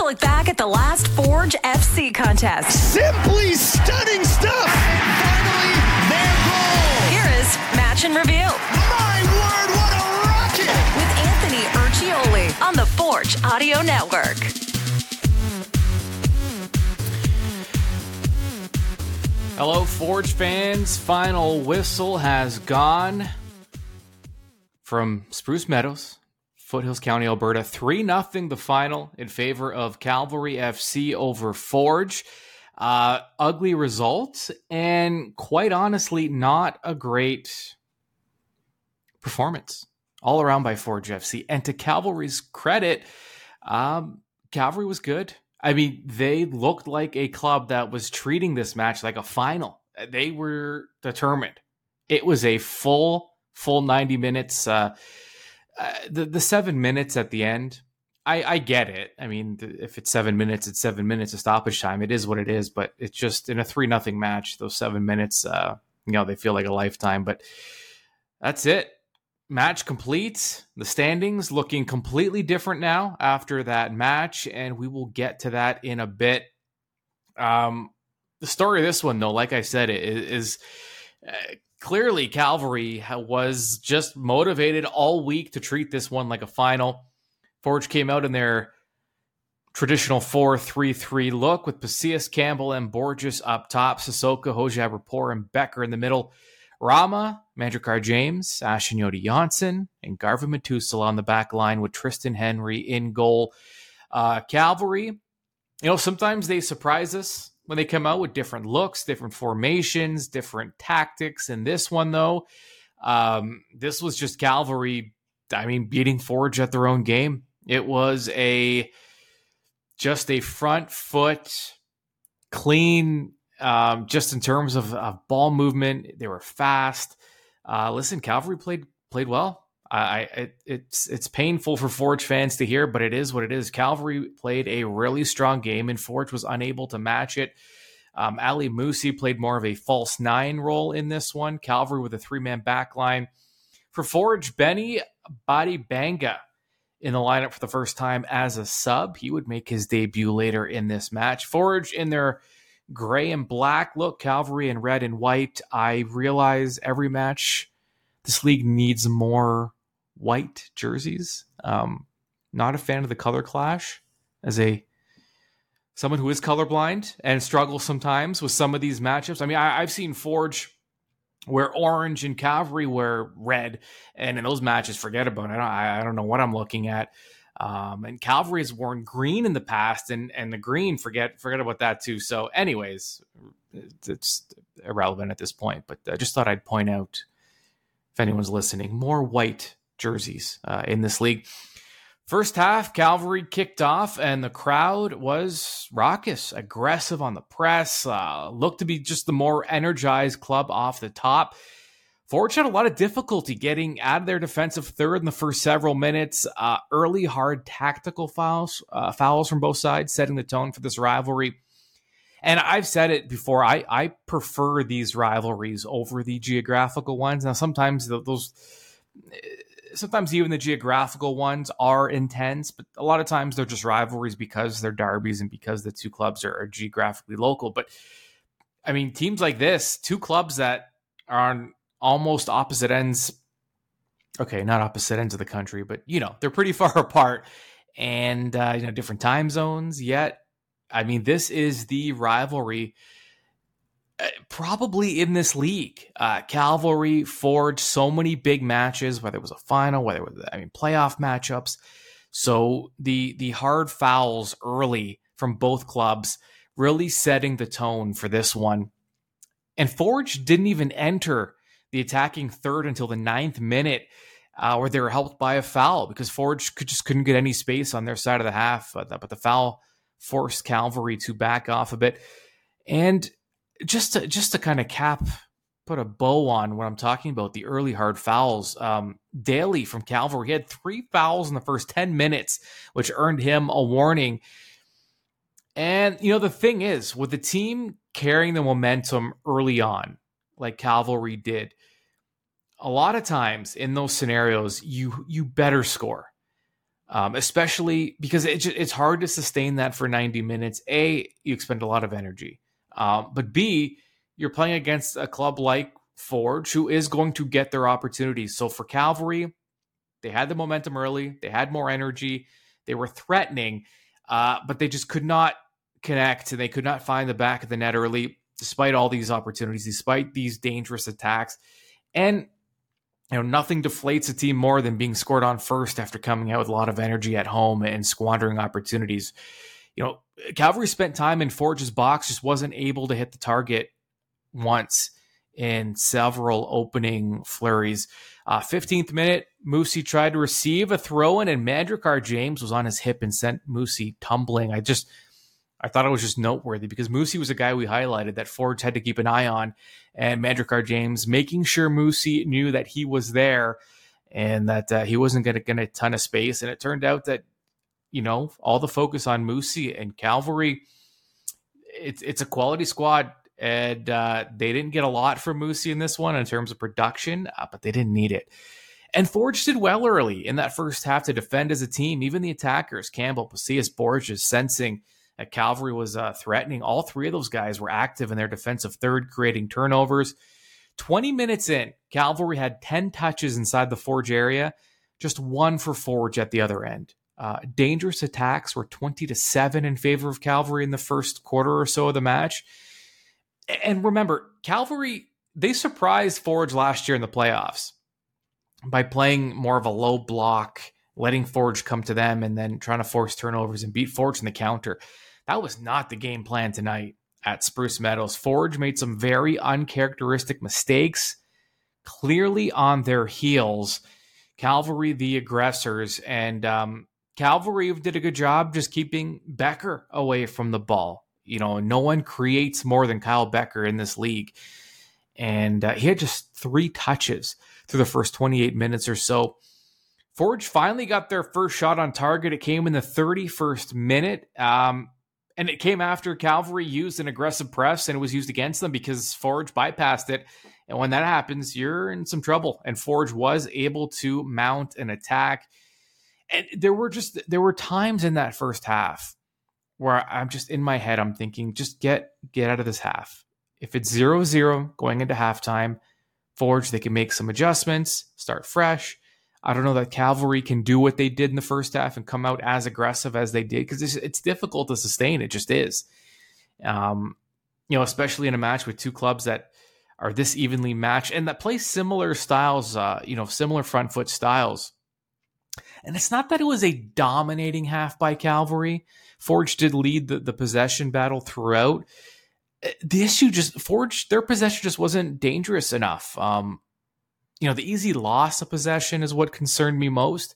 to look back at the last Forge FC contest. Simply stunning stuff. And finally, their goal. Here is Match in Review. My word, what a rocket! With Anthony Urciuoli on the Forge Audio Network. Hello, Forge fans. Final whistle has gone from Spruce Meadows, Foothills County, Alberta. 3 0 the final in favor of Cavalry FC over Forge. Uh, ugly result, and quite honestly, not a great performance all around by Forge FC. And to Cavalry's credit, um, Cavalry was good. I mean, they looked like a club that was treating this match like a final. They were determined. It was a full, full 90 minutes. Uh, uh, the, the seven minutes at the end, I, I get it. I mean, if it's seven minutes, it's seven minutes of stoppage time. It is what it is, but it's just in a 3 nothing match, those seven minutes, uh, you know, they feel like a lifetime. But that's it match complete. The standings looking completely different now after that match, and we will get to that in a bit. Um, the story of this one, though, like I said, is, is uh, clearly Calvary was just motivated all week to treat this one like a final. Forge came out in their traditional 4-3-3 look with Pacius, Campbell, and Borges up top, Sissoko, Hojabrpour, and Bekker in the middle. Rama, Manjrekar James, Ashton Yodi Janssen, and Garven Metusala on the back line with Triston Henry in goal. Uh, Cavalry, you know, sometimes they surprise us when they come out with different looks, different formations, different tactics. And this one, though, um, this was just Cavalry, I mean, beating Forge at their own game. It was a just a front foot, clean um, just in terms of, of, ball movement, they were fast. Uh, listen, Cavalry played played well. I, it, it's it's painful for Forge fans to hear, but it is what it is. Calvary played a really strong game, and Forge was unable to match it. Um, Ali Musse played more of a false nine role in this one. Calvary with a three man back line. For Forge, Benny Badibanga in the lineup for the first time as a sub. He would make his debut later in this match. Forge in their gray and black look, Calvary in red and white. I realize every match this league needs more white jerseys. Um, not a fan of the color clash as a someone who is colorblind and struggles sometimes with some of these matchups. I mean, I, have seen Forge where orange and cavalry wear red, and in those matches, forget about it. I don't, I don't know what I'm looking at. Um, and Cavalry has worn green in the past, and and the green forget forget about that too. So, anyways, it's irrelevant at this point. But I just thought I'd point out if anyone's listening, more white jerseys uh, in this league. First half, Calvary kicked off, and the crowd was raucous, aggressive on the press. Uh, looked to be just the more energized club off the top. Forge had a lot of difficulty getting out of their defensive third in the first several minutes. Uh, early, hard tactical fouls, uh, fouls from both sides, setting the tone for this rivalry. And I've said it before. I, I prefer these rivalries over the geographical ones. Now, sometimes those, sometimes even the geographical ones are intense, but a lot of times they're just rivalries because they're derbies and because the two clubs are, are geographically local. But I mean, teams like this, two clubs that are on almost opposite ends. Okay, not opposite ends of the country, but you know they're pretty far apart, and uh, you know different time zones. Yet, I mean, this is the rivalry. Uh, probably in this league, uh, Cavalry forged so many big matches, whether it was a final, whether it was, I mean, playoff matchups. So the the hard fouls early from both clubs really setting the tone for this one. And Forge didn't even enter the attacking third until the ninth minute, uh, where they were helped by a foul because Forge could, just couldn't get any space on their side of the half. But the, but the foul forced Cavalry to back off a bit. And just to, just to kind of cap, put a bow on what I'm talking about, the early hard fouls. Um, Daly from Cavalry had three fouls in the first 10 minutes, which earned him a warning. And, you know, the thing is, with the team carrying the momentum early on, like Cavalry did, a lot of times in those scenarios, you you better score. um, especially because it it's hard to sustain that for 90 minutes. A, you expend a lot of energy, um, but B, you're playing against a club like Forge who is going to get their opportunities. So for Cavalry, they had the momentum early, they had more energy, they were threatening, uh, but they just could not connect and they could not find the back of the net early, despite all these opportunities, despite these dangerous attacks. And you know, nothing deflates a team more than being scored on first after coming out with a lot of energy at home and squandering opportunities. You know, Cavalry spent time in Forge's box, just wasn't able to hit the target once in several opening flurries. Uh, 15th minute, Musse tried to receive a throw in, and Manjrekar James was on his hip and sent Musse tumbling. I just, I thought it was just noteworthy because Musse was a guy we highlighted that Forge had to keep an eye on, and Manjrekar James making sure Musse knew that he was there and that uh, he wasn't going to get a ton of space. And it turned out that, you know, all the focus on Musse and Cavalry, it's it's a quality squad, and uh, they didn't get a lot from Musse in this one in terms of production, uh, but they didn't need it. And Forge did well early in that first half to defend as a team. Even the attackers, Campbell, Pacius, Borges, sensing – that Cavalry was uh, threatening. All three of those guys were active in their defensive third, creating turnovers. 20 minutes in, Cavalry had 10 touches inside the Forge area, just one for Forge at the other end. Uh, dangerous attacks were 20 to 7 in favor of Cavalry in the first quarter or so of the match. And remember, Cavalry, they surprised Forge last year in the playoffs by playing more of a low block, letting Forge come to them, and then trying to force turnovers and beat Forge in the counter. That was not the game plan tonight at Spruce Meadows. Forge made some very uncharacteristic mistakes, clearly on their heels. Cavalry, the aggressors, and um, Cavalry did a good job just keeping Bekker away from the ball. You know, no one creates more than Kyle Bekker in this league. And uh, he had just three touches through the first 28 minutes or so. Forge finally got their first shot on target. It came in the 31st minute. Um, and it came after Calvary used an aggressive press and it was used against them because Forge bypassed it. And when that happens, you're in some trouble. And Forge was able to mount an attack. And there were just there were times in that first half where I'm just in my head, I'm thinking, just get get out of this half. If it's zero zero going into halftime, Forge, they can make some adjustments, start fresh. I don't know that Cavalry can do what they did in the first half and come out as aggressive as they did because it's, it's, difficult to sustain. It just is. Um, you know, especially in a match with two clubs that are this evenly matched and that play similar styles, uh, you know, similar front foot styles. And it's not that it was a dominating half by Cavalry. Forge did lead the, the possession battle throughout. Uh, the issue just Forge, their possession just wasn't dangerous enough. Um, you know, the easy loss of possession is what concerned me most.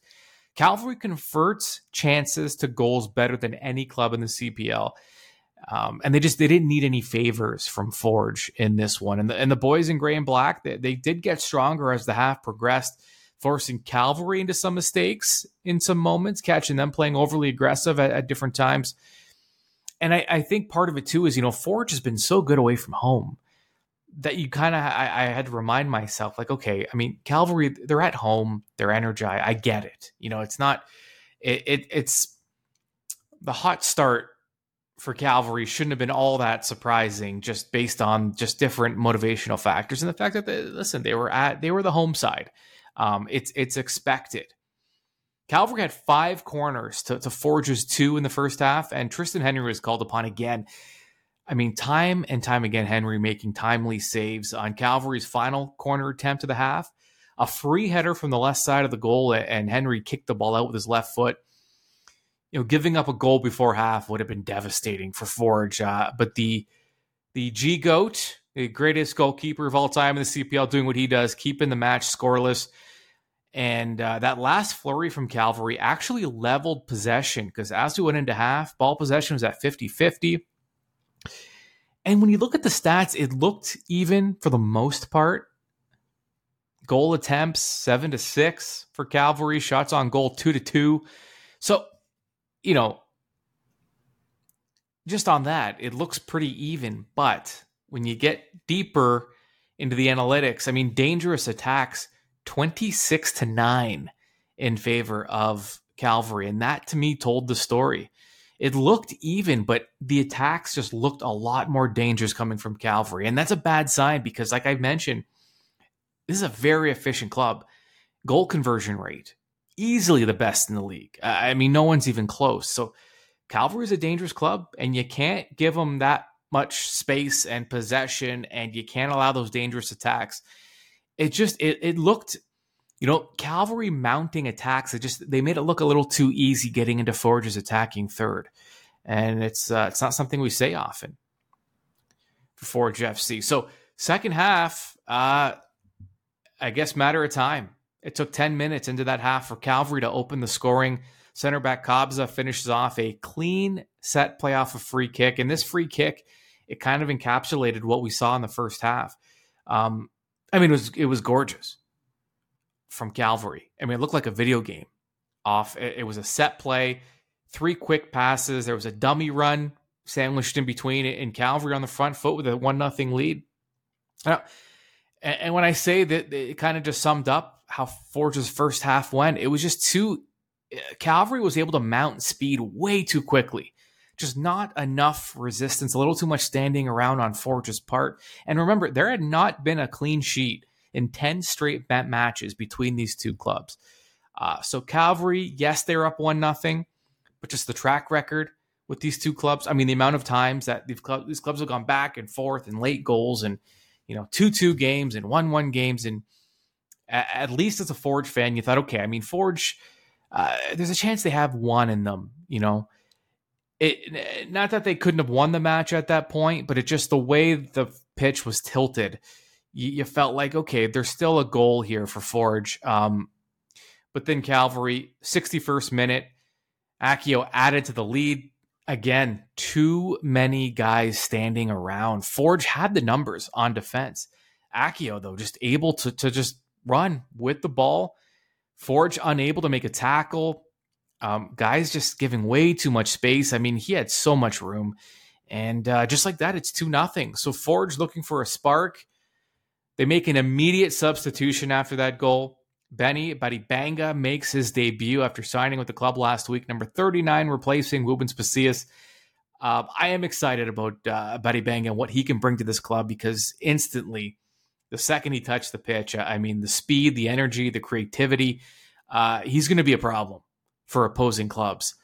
Cavalry converts chances to goals better than any club in the CPL. Um, and they just they didn't need any favors from Forge in this one. And the, and the boys in gray and black they, they did get stronger as the half progressed, forcing Cavalry into some mistakes in some moments, catching them playing overly aggressive at, at different times. And I, I, think part of it too is you know Forge has been so good away from home that you kind of I, I, had to remind myself like okay i mean cavalry they're at home they're energized i get it you know it's not it, it it's the hot start for cavalry shouldn't have been all that surprising just based on just different motivational factors and the fact that they, listen they were at they were the home side um, it's it's expected Cavalry had five corners to, to Forge's two in the first half, and Triston Henry was called upon again. I mean, time and time again, Henry making timely saves on Cavalry's final corner attempt of the half. A free header from the left side of the goal, and Henry kicked the ball out with his left foot. You know, giving up a goal before half would have been devastating for Forge. Uh, but the the G Goat, the greatest goalkeeper of all time in the CPL, doing what he does, keeping the match scoreless. And uh, that last flurry from Cavalry actually leveled possession because as we went into half, ball possession was at 50 50. And when you look at the stats, it looked even for the most part. Goal attempts seven to six for Cavalry, shots on goal two to two. So, you know, just on that, it looks pretty even. But when you get deeper into the analytics, I mean, dangerous attacks 26 to 9 in favor of Calvary. And that to me told the story. It looked even, but the attacks just looked a lot more dangerous coming from Calvary. And that's a bad sign because, like I mentioned, this is a very efficient club. Goal conversion rate, easily the best in the league. I mean, no one's even close. So, Calvary is a dangerous club, and you can't give them that much space and possession, and you can't allow those dangerous attacks. It just it it looked, you know, cavalry mounting attacks. It just they made it look a little too easy getting into Forge's attacking third, and it's uh, it's not something we say often for Forge FC. So second half, uh, I guess matter of time. It took ten minutes into that half for Calvary to open the scoring. Center back Kabza finishes off a clean set play off a free kick, and this free kick it kind of encapsulated what we saw in the first half. Um, I mean, it was it was gorgeous from Calvary. I mean, it looked like a video game. Off, it, it was a set play, three quick passes. There was a dummy run sandwiched in between, and Calvary on the front foot with a one nothing lead. Now, and, and when I say that, it kind of just summed up how Forge's first half went. It was just too. Calvary was able to mount speed way too quickly just not enough resistance, a little too much standing around on Forge's part. And remember, there had not been a clean sheet in 10 straight bet matches between these two clubs. Uh, so Calvary, yes, they're up one nothing, but just the track record with these two clubs. I mean, the amount of times that these clubs, these clubs have gone back and forth and late goals and you know two two games and one one games and at, at least as a Forge fan, you thought, okay, I mean Forge, uh, there's a chance they have one in them, you know it not that they couldn't have won the match at that point, but it just the way the pitch was tilted, you, you felt like okay, there's still a goal here for Forge. Um, but then Calvary, 61st minute, Akio added to the lead. Again, too many guys standing around. Forge had the numbers on defense. Akio, though, just able to, to just run with the ball. Forge unable to make a tackle. Um, guys just giving way too much space. I mean, he had so much room, and uh, just like that, it's two nothing. So Forge looking for a spark. They make an immediate substitution after that goal. Benny Badibanga makes his debut after signing with the club last week, number 39, replacing Woobens Pacius. Uh, I am excited about uh, Badibanga and what he can bring to this club because instantly, the second he touched the pitch, I mean, the speed, the energy, the creativity, uh, he's going to be a problem for opposing clubs.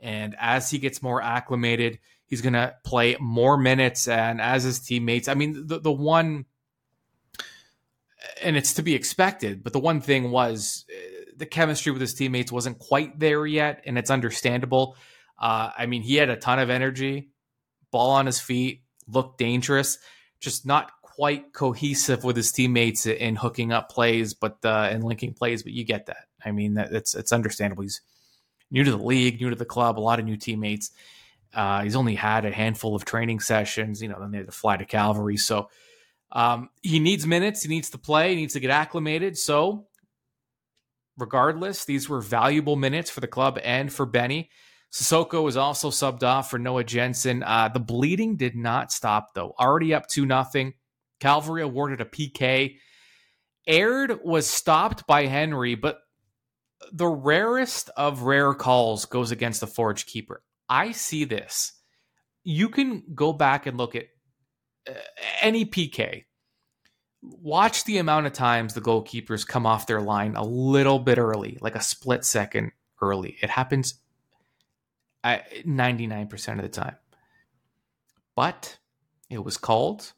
And as he gets more acclimated, he's going to play more minutes. And as his teammates, I mean, the, the one, and it's to be expected, but the one thing was uh, the chemistry with his teammates wasn't quite there yet. And it's understandable. Uh, I mean, he had a ton of energy, ball on his feet, looked dangerous, just not quite cohesive with his teammates in hooking up plays, but uh, and linking plays. But you get that. I mean, that it's it's understandable. He's new to the league, new to the club, a lot of new teammates. Uh, he's only had a handful of training sessions. You know, then they had to fly to Calvary. So um, he needs minutes. He needs to play. He needs to get acclimated. So, regardless, these were valuable minutes for the club and for Benny. Sissoko was also subbed off for Noah Jensen. Uh, the bleeding did not stop though. Already up two nothing. Calvary awarded a PK. Aird was stopped by Henry, but the rarest of rare calls goes against the forge keeper. I see this. You can go back and look at uh, any PK. Watch the amount of times the goalkeepers come off their line a little bit early, like a split second early. It happens 99% of the time. But it was called.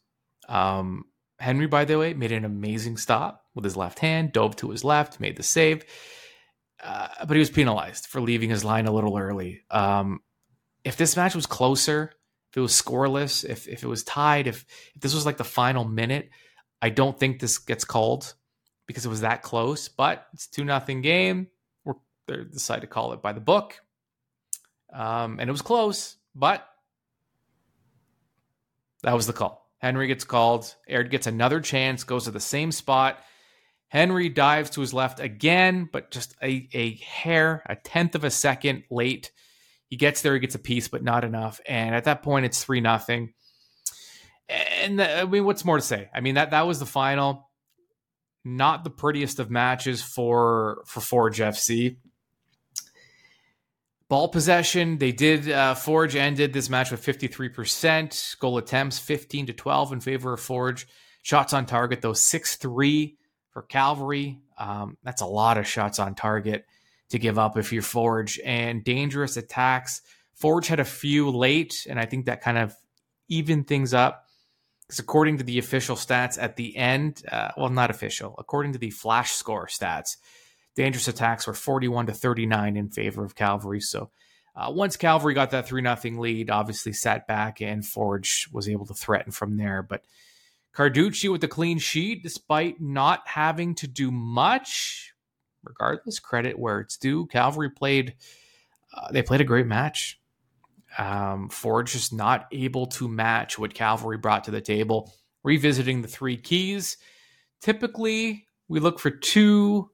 Um, Henry, by the way, made an amazing stop with his left hand, dove to his left, made the save. Uh, but he was penalized for leaving his line a little early. Um, if this match was closer, if it was scoreless, if if it was tied, if if this was like the final minute, I don't think this gets called because it was that close. But it's two nothing game. We're they decide to call it by the book, um, and it was close, but that was the call. Henry gets called. Aird gets another chance, goes to the same spot Henry dives to his left again, but just a, a hair, a tenth of a second late. He gets there, he gets a piece, but not enough. And at that point, it's three nothing. And the, I mean, what's more to say? I mean that that was the final. Not the prettiest of matches for for Forge FC. Ball possession, they did. Uh, Forge ended this match with 53%. Goal attempts, 15 to 12 in favor of Forge. Shots on target, though, 6 3 for Cavalry. Um, that's a lot of shots on target to give up if you're Forge. And dangerous attacks. Forge had a few late, and I think that kind of evened things up. Because according to the official stats at the end, uh, well, not official, according to the flash score stats, dangerous attacks were 41 to 39 in favor of Cavalry. So uh, once Cavalry got that 3 0 lead, obviously sat back and Forge was able to threaten from there. But Carducci with the clean sheet, despite not having to do much, regardless, credit where it's due. Cavalry played, uh, they played a great match. Um, Forge just not able to match what Cavalry brought to the table. Revisiting the three keys, typically we look for two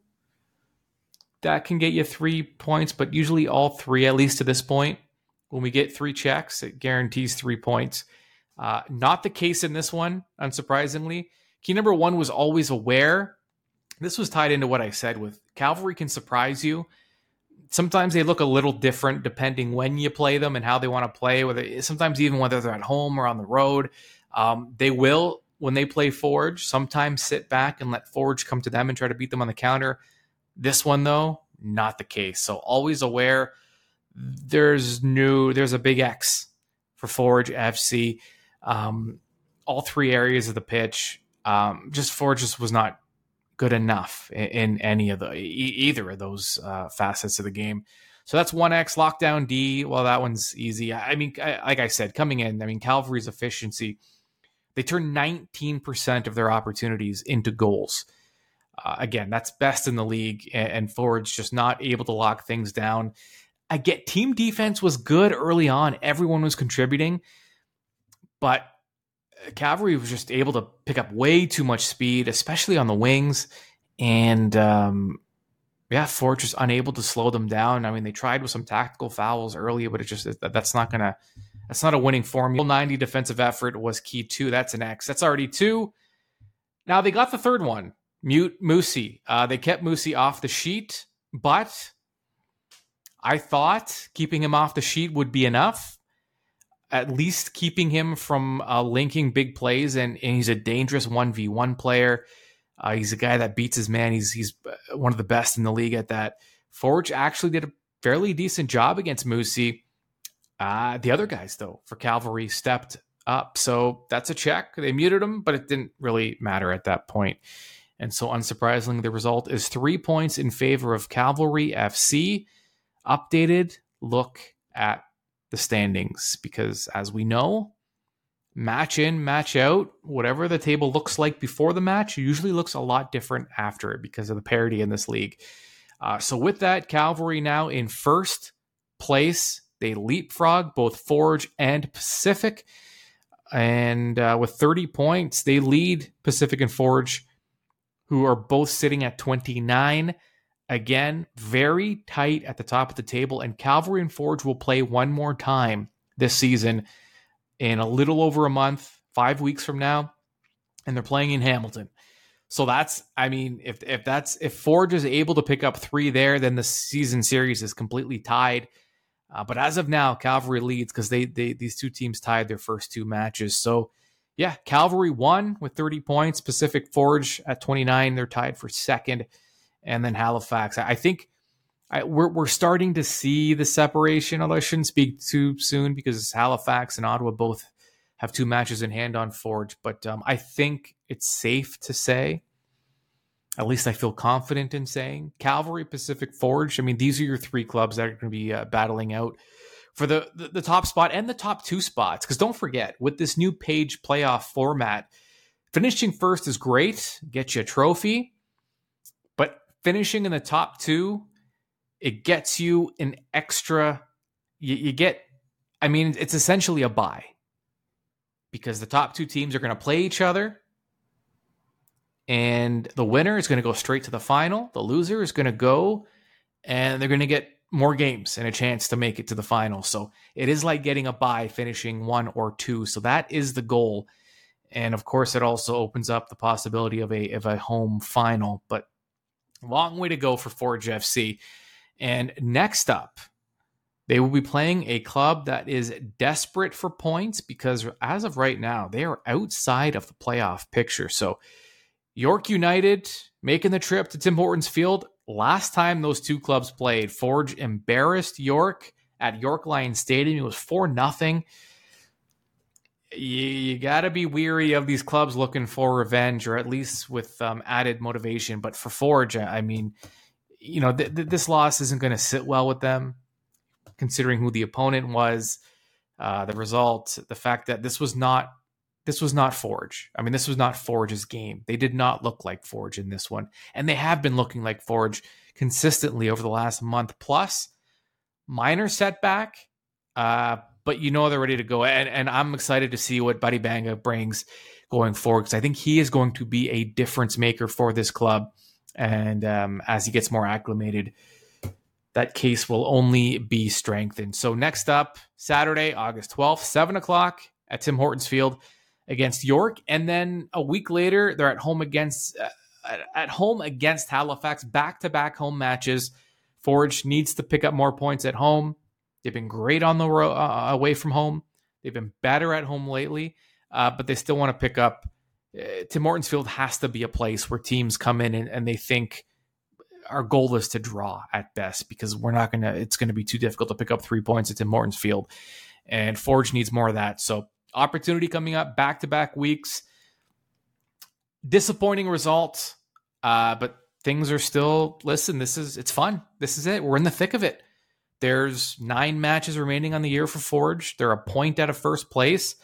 that can get you three points, but usually all three, at least to this point. When we get three checks, it guarantees three points. Uh, not the case in this one, unsurprisingly. Key number one was always aware. This was tied into what I said with Cavalry can surprise you. Sometimes they look a little different depending when you play them and how they want to play. Whether sometimes even whether they're at home or on the road, um, they will when they play Forge. Sometimes sit back and let Forge come to them and try to beat them on the counter. This one, though, not the case. So always aware there's new, there's a big X for Forge FC. Um, all three areas of the pitch, um, just Forge just was not good enough in, in any of the e- either of those uh, facets of the game. So that's one X lockdown D. Well, that one's easy. I mean, I, like I said, coming in, I mean, Cavalry's efficiency, they turn 19% of their opportunities into goals. Uh, again, that's best in the league, and, and just not able to lock things down. I get team defense was good early on. Everyone was contributing, but Cavalry was just able to pick up way too much speed, especially on the wings. And um, yeah, Forge was unable to slow them down. I mean, they tried with some tactical fouls early, but it just that's not gonna that's not a winning formula. 90 defensive effort was key too. That's an X. That's already two. Now they got the third one mute Musse. Uh, they kept Musse off the sheet, but I thought keeping him off the sheet would be enough. At least keeping him from uh, linking big plays, and, and, he's a dangerous one v one player. Uh, he's a guy that beats his man. He's he's uh, one of the best in the league at that. Forge actually did a fairly decent job against Musse. Uh, the other guys, though, for Cavalry stepped up. So that's a check. They muted him, but it didn't really matter at that point. And so, unsurprisingly, the result is three points in favor of Cavalry FC. Updated look at the standings because, as we know, match in, match out, whatever the table looks like before the match usually looks a lot different after it because of the parity in this league. Uh, so, with that, Cavalry now in first place. They leapfrog both Forge and Pacific. And uh, with 30 points, they lead Pacific and Forge who are both sitting at 29. Again, very tight at the top of the table. And Calvary and Forge will play one more time this season in a little over a month, five weeks from now. And they're playing in Hamilton. So that's, I mean, if if that's if Forge is able to pick up three there, then the season series is completely tied. Uh, but as of now, Calvary leads because they they these two teams tied their first two matches. So yeah, Calvary won with 30 points. Pacific Forge at 29, they're tied for second, and then Halifax. I think I, we're we're starting to see the separation. Although I shouldn't speak too soon because Halifax and Ottawa both have two matches in hand on Forge. But um, I think it's safe to say, at least I feel confident in saying, Cavalry, Pacific Forge. I mean, these are your three clubs that are going to be uh, battling out for the, the, the top spot and the top two spots. Because don't forget, with this new page playoff format, finishing first is great, get you a trophy, finishing in the top two, it gets you an extra. You, you get, I mean, it's essentially a buy because the top two teams are going to play each other. And the winner is going to go straight to the final. The loser is going to go and they're going to get more games and a chance to make it to the final. So it is like getting a bye, finishing one or two. So that is the goal. And of course, it also opens up the possibility of a of a home final. But long way to go for Forge FC. And next up, They will be playing a club that is desperate for points because as of right now, they are outside of the playoff picture. So, York United making the trip to Tim Hortons Field. Last time those two clubs played, Forge embarrassed York at York Lions Stadium. It was 4 nothing. You, you got to be weary of these clubs looking for revenge or at least with um, added motivation. But for Forge, I mean, you know, th- th- this loss isn't going to sit well with them considering who the opponent was, uh, the result, the fact that this was not this was not Forge. I mean, this was not Forge's game. They did not look like Forge in this one, and they have been looking like Forge consistently over the last month plus. Minor setback, uh, but you know they're ready to go, and and I'm excited to see what Badibanga brings going forward because I think he is going to be a difference maker for this club, and um, as he gets more acclimated that case will only be strengthened. So next up, Saturday, August 12th, 7 o'clock at Tim Hortons Field against York. And then a week later, they're at home against uh, at home against Halifax, back-to-back home matches. Forge needs to pick up more points at home. They've been great on the road uh, away from home. They've been better at home lately, uh, but they still want to pick up. Uh, Tim Hortons Field has to be a place where teams come in and, and they think our goal is to draw at best because we're not gonna. It's gonna be too difficult to pick up three points at Tim Hortons Field, and Forge needs more of that. So opportunity coming up, back to back weeks. Disappointing results, uh, but things are still. Listen, this is it's fun. This is it. We're in the thick of it. There's nine matches remaining on the year for Forge. They're a point out of first place.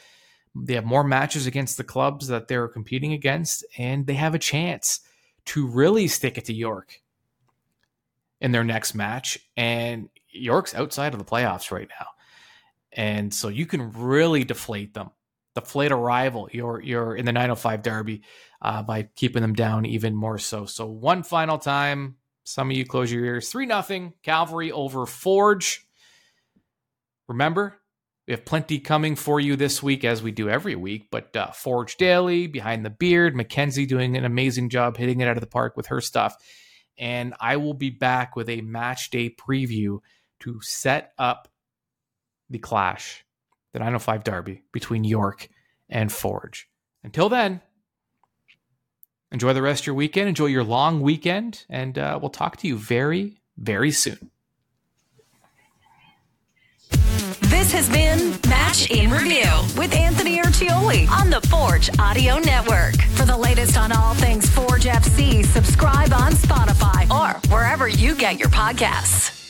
They have more matches against the clubs that they're competing against, and they have a chance to really stick it to York in their next match. And York's outside of the playoffs right now. And so you can really deflate them, deflate a rival. You're you're in the 905 Derby uh, by keeping them down even more so. So one final time, some of you close your ears. Three nothing Cavalry over Forge. Remember, we have plenty coming for you this week, as we do every week. But uh, Forge Daily, Behind the Beard, Mackenzie doing an amazing job hitting it out of the park with her stuff and I will be back with a match day preview to set up the clash, the 905 Derby between York and Forge. Until then, enjoy the rest of your weekend, enjoy your long weekend, and uh, we'll talk to you very, very soon. This has been Match in Review with Anthony Urciuoli on the Forge Audio Network. For the latest on all things Forge FC, subscribe on Spotify or wherever you get your podcasts.